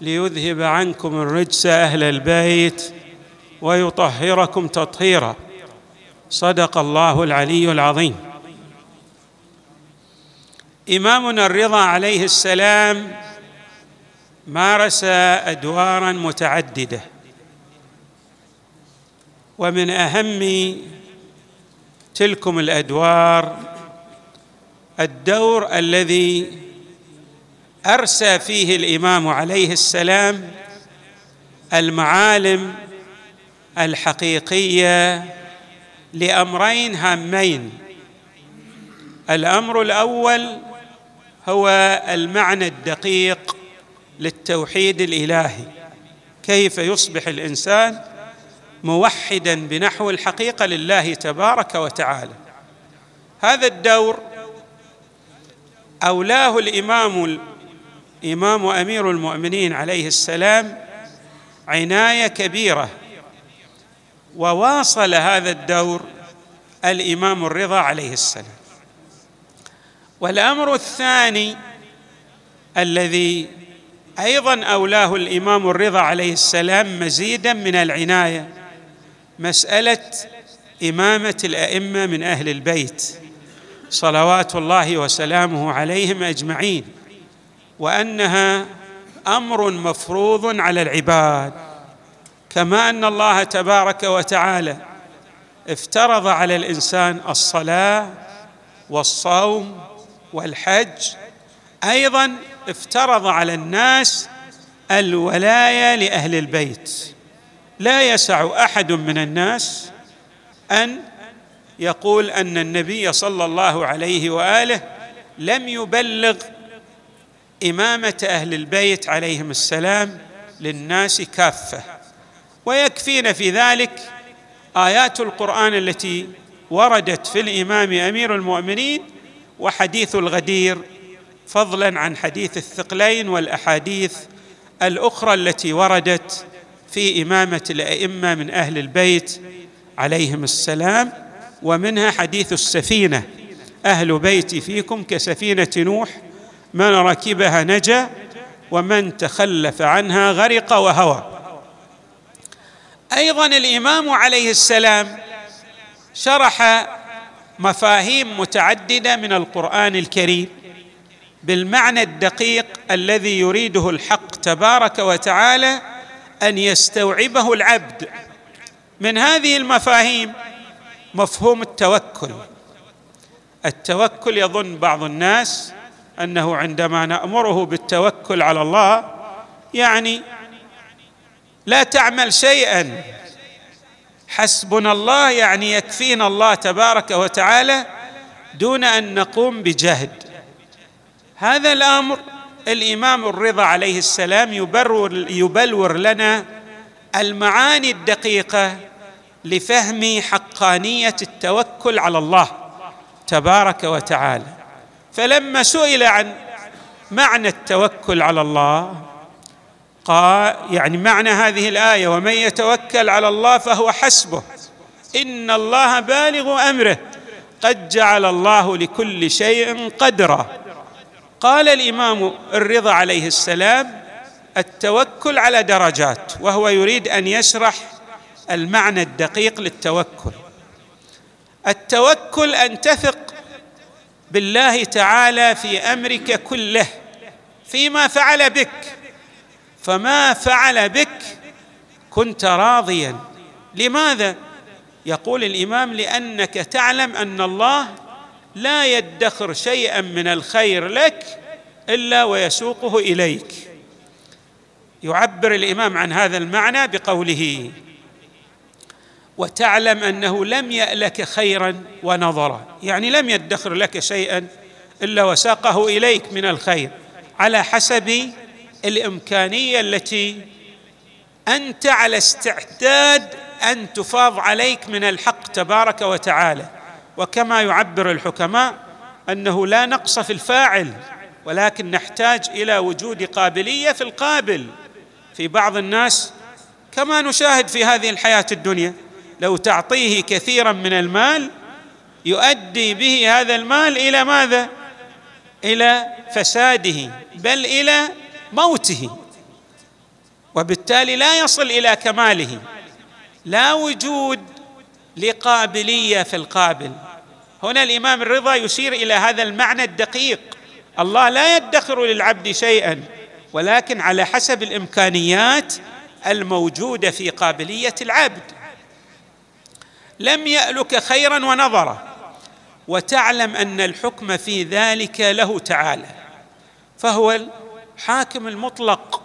ليذهب عنكم الرجس أهل البيت ويطهركم تطهيرا. صدق الله العلي العظيم. إمامنا الرضا عليه السلام مارس أدوارا متعددة. ومن أهم تلكم الأدوار الدور الذي أرسى فيه الإمام عليه السلام المعالم الحقيقية لأمرين هامين. الأمر الأول هو المعنى الدقيق للتوحيد الإلهي. كيف يصبح الإنسان موحدا بنحو الحقيقة لله تبارك وتعالى؟ هذا الدور أولاه الإمام إمام أمير المؤمنين عليه السلام عناية كبيرة وواصل هذا الدور الإمام الرضا عليه السلام. والأمر الثاني الذي أيضا أولاه الإمام الرضا عليه السلام مزيدا من العناية مسألة إمامة الأئمة من أهل البيت صلوات الله وسلامه عليهم أجمعين. وأنها أمر مفروض على العباد. كما أن الله تبارك وتعالى افترض على الإنسان الصلاة والصوم والحج أيضا افترض على الناس الولاية لأهل البيت. لا يسع أحد من الناس أن يقول أن النبي صلى الله عليه وآله لم يبلغ إمامة أهل البيت عليهم السلام للناس كافة. ويكفينا في ذلك آيات القرآن التي وردت في الإمام أمير المؤمنين وحديث الغدير فضلا عن حديث الثقلين والأحاديث الأخرى التي وردت في إمامة الأئمة من أهل البيت عليهم السلام ومنها حديث السفينة. أهل بيتي فيكم كسفينة نوح من ركبها نجا ومن تخلف عنها غرق وهوى. أيضا الإمام عليه السلام شرح مفاهيم متعددة من القرآن الكريم بالمعنى الدقيق الذي يريده الحق تبارك وتعالى أن يستوعبه العبد. من هذه المفاهيم مفهوم التوكل. التوكل يظن بعض الناس أنه عندما نأمره بالتوكل على الله يعني لا تعمل شيئا. حسبنا الله يعني يكفينا الله تبارك وتعالى دون أن نقوم بجهد. هذا الأمر الإمام الرضا عليه السلام يبرر يبلور لنا المعاني الدقيقة لفهم حقانية التوكل على الله تبارك وتعالى. فلما سئل عن معنى التوكل على الله قال يعني معنى هذه الآية ومن يتوكل على الله فهو حسبه إن الله بالغ أمره قد جعل الله لكل شيء قدرا. قال الإمام الرضا عليه السلام التوكل على درجات وهو يريد أن يشرح المعنى الدقيق للتوكل. التوكل أن تثق بالله تعالى في أمرك كله فيما فعل بك. فما فعل بك كنت راضيا. لماذا؟ يقول الإمام لأنك تعلم أن الله لا يدخر شيئا من الخير لك إلا ويسوقه إليك. يعبر الإمام عن هذا المعنى بقوله وتعلم أنه لم يألك خيرا ونظرا. يعني لم يدخر لك شيئا إلا وساقه إليك من الخير. على حسب الإمكانية التي أنت على استعداد أن تفاض عليك من الحق تبارك وتعالى. وكما يعبر الحكماء أنه لا نقص في الفاعل ولكن نحتاج إلى وجود قابلية في القابل. في بعض الناس كما نشاهد في هذه الحياة الدنيا لو تعطيه كثيرا من المال يؤدي به هذا المال إلى ماذا؟ إلى فساده بل إلى موته. وبالتالي لا يصل إلى كماله. لا وجود لقابلية في القابل. هنا الإمام الرضا يشير إلى هذا المعنى الدقيق. الله لا يدخر للعبد شيئا ولكن على حسب الإمكانيات الموجودة في قابلية العبد. لم يألك خيرا ونظرا. وتعلم أن الحكم في ذلك له تعالى. فهو الحاكم المطلق.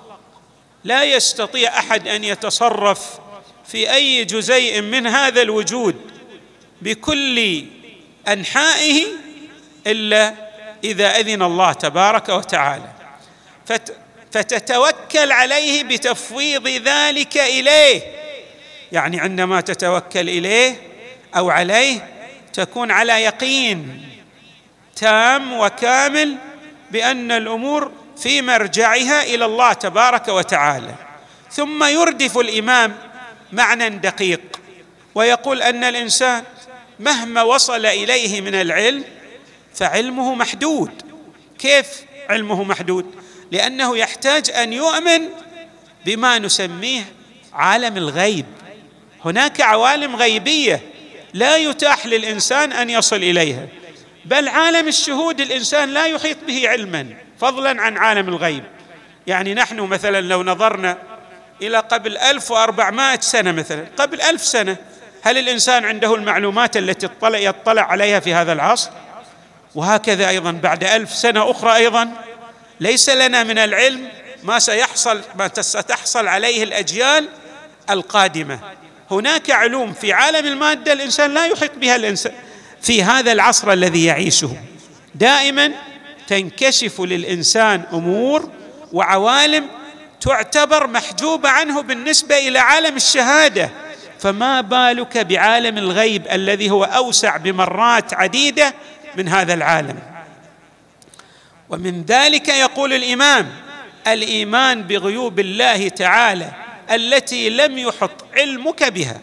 لا يستطيع أحد أن يتصرف في أي جزيء من هذا الوجود بكل أنحائه إلا إذا أذن الله تبارك وتعالى. فتتوكل عليه بتفويض ذلك إليه. يعني عندما تتوكل إليه أو عليه تكون على يقين تام وكامل بأن الأمور في مرجعها إلى الله تبارك وتعالى. ثم يردف الإمام معنى دقيق ويقول أن الإنسان مهما وصل إليه من العلم فعلمه محدود. كيف علمه محدود؟ لأنه يحتاج أن يؤمن بما نسميه عالم الغيب. هناك عوالم غيبية لا يتاح للإنسان أن يصل إليها. بل عالم الشهود الإنسان لا يحيط به علما فضلا عن عالم الغيب. يعني نحن مثلا لو نظرنا إلى قبل 1400 سنة مثلا قبل ألف سنة هل الإنسان عنده المعلومات التي يطلع عليها في هذا العصر؟ وهكذا أيضا بعد ألف سنة أخرى أيضا. ليس لنا من العلم ما سيحصل ما ستحصل عليه الأجيال القادمة. هناك علوم في عالم المادة الإنسان لا يحيط بها الإنسان في هذا العصر الذي يعيشه. دائما تنكشف للإنسان أمور وعوالم تعتبر محجوبة عنه بالنسبة إلى عالم الشهادة. فما بالك بعالم الغيب الذي هو أوسع بمرات عديدة من هذا العالم؟ ومن ذلك يقول الإمام الإيمان بغيوب الله تعالى التي لم يحط علمك بها.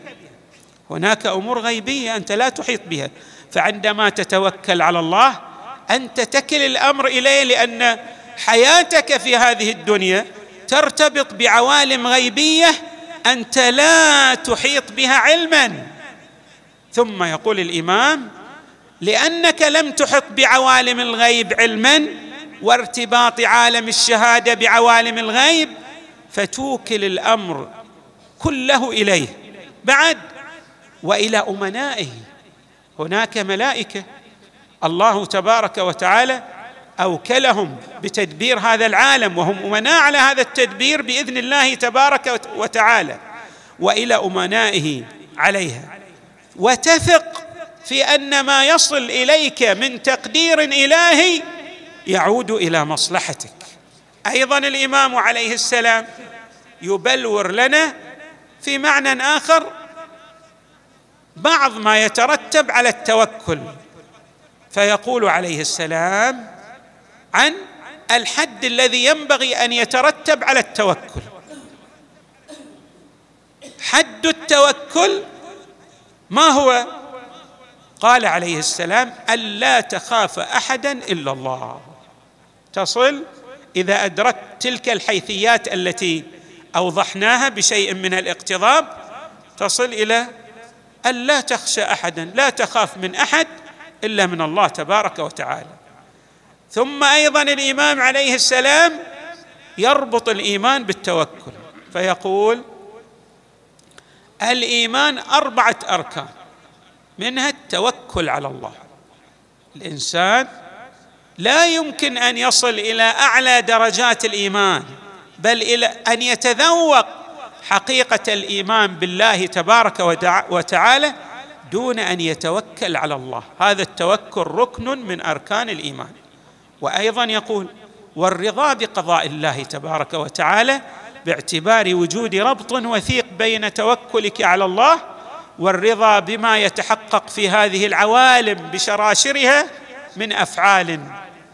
هناك أمور غيبية أنت لا تحيط بها. فعندما تتوكل على الله أنت تكل الأمر إليه لأن حياتك في هذه الدنيا ترتبط بعوالم غيبية أنت لا تحيط بها علما. ثم يقول الإمام لأنك لم تحط بعوالم الغيب علما وارتباط عالم الشهادة بعوالم الغيب فتوكل الأمر كله إليه. بعد وإلى أمنائه. هناك ملائكة الله تبارك وتعالى أوكلهم بتدبير هذا العالم وهم أمناء على هذا التدبير بإذن الله تبارك وتعالى. وإلى أمنائه عليها. وتثق في أن ما يصل إليك من تقدير إلهي يعود إلى مصلحتك. أيضا الإمام عليه السلام يبلور لنا في معنى آخر بعض ما يترتب على التوكل فيقول عليه السلام عن الحد الذي ينبغي أن يترتب على التوكل. حد التوكل ما هو؟ قال عليه السلام الا تخاف احدا إلا الله. تصل؟ إذا أدركت تلك الحيثيات التي أوضحناها بشيء من الاقتضاب تصل إلى أن لا تخشى احدا لا تخاف من أحد إلا من الله تبارك وتعالى. ثم أيضا الإمام عليه السلام يربط الإيمان بالتوكل فيقول الإيمان أربعة أركان منها التوكل على الله. الإنسان لا يمكن أن يصل إلى أعلى درجات الإيمان بل إلى أن يتذوق حقيقة الإيمان بالله تبارك وتعالى دون أن يتوكل على الله. هذا التوكل ركن من أركان الإيمان. وأيضا يقول والرضا بقضاء الله تبارك وتعالى باعتبار وجود ربط وثيق بين توكلك على الله والرضا بما يتحقق في هذه العوالم بشراشرها من أفعال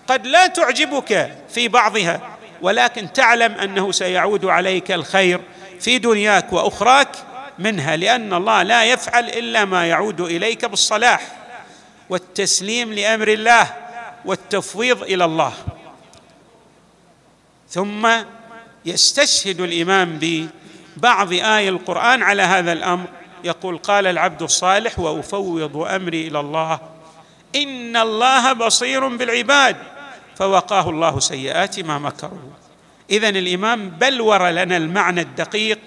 قد لا تعجبك في بعضها ولكن تعلم أنه سيعود عليك الخير في دنياك وأخراك منها لأن الله لا يفعل إلا ما يعود إليك بالصلاح والتسليم لأمر الله والتفويض إلى الله. ثم يستشهد الإمام ببعض اي القرآن على هذا الأمر يقول قال العبد الصالح وأفوض أمري إلى الله ان الله بصير بالعباد. فوقاه الله سيئات ما مكروا اذا الامام بلور لنا المعنى الدقيق.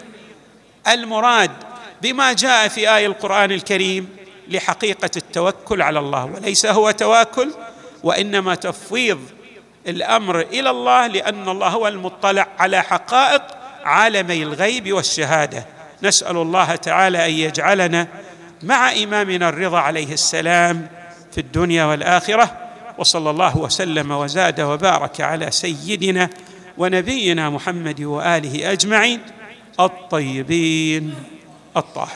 المراد بما جاء في إيه القران الكريم لحقيقه التوكل على الله وليس هو تواكل وانما تفويض الامر إلى الله لأن الله هو المطلع على حقائق عالمي الغيب والشهاده. نسال الله تعالى ان يجعلنا مع امامنا الرضا عليه السلام. في الدنيا والآخرة وصلى الله وسلم وزاد وبارك على سيدنا ونبينا محمد وآله أجمعين الطيبين الطاهرين.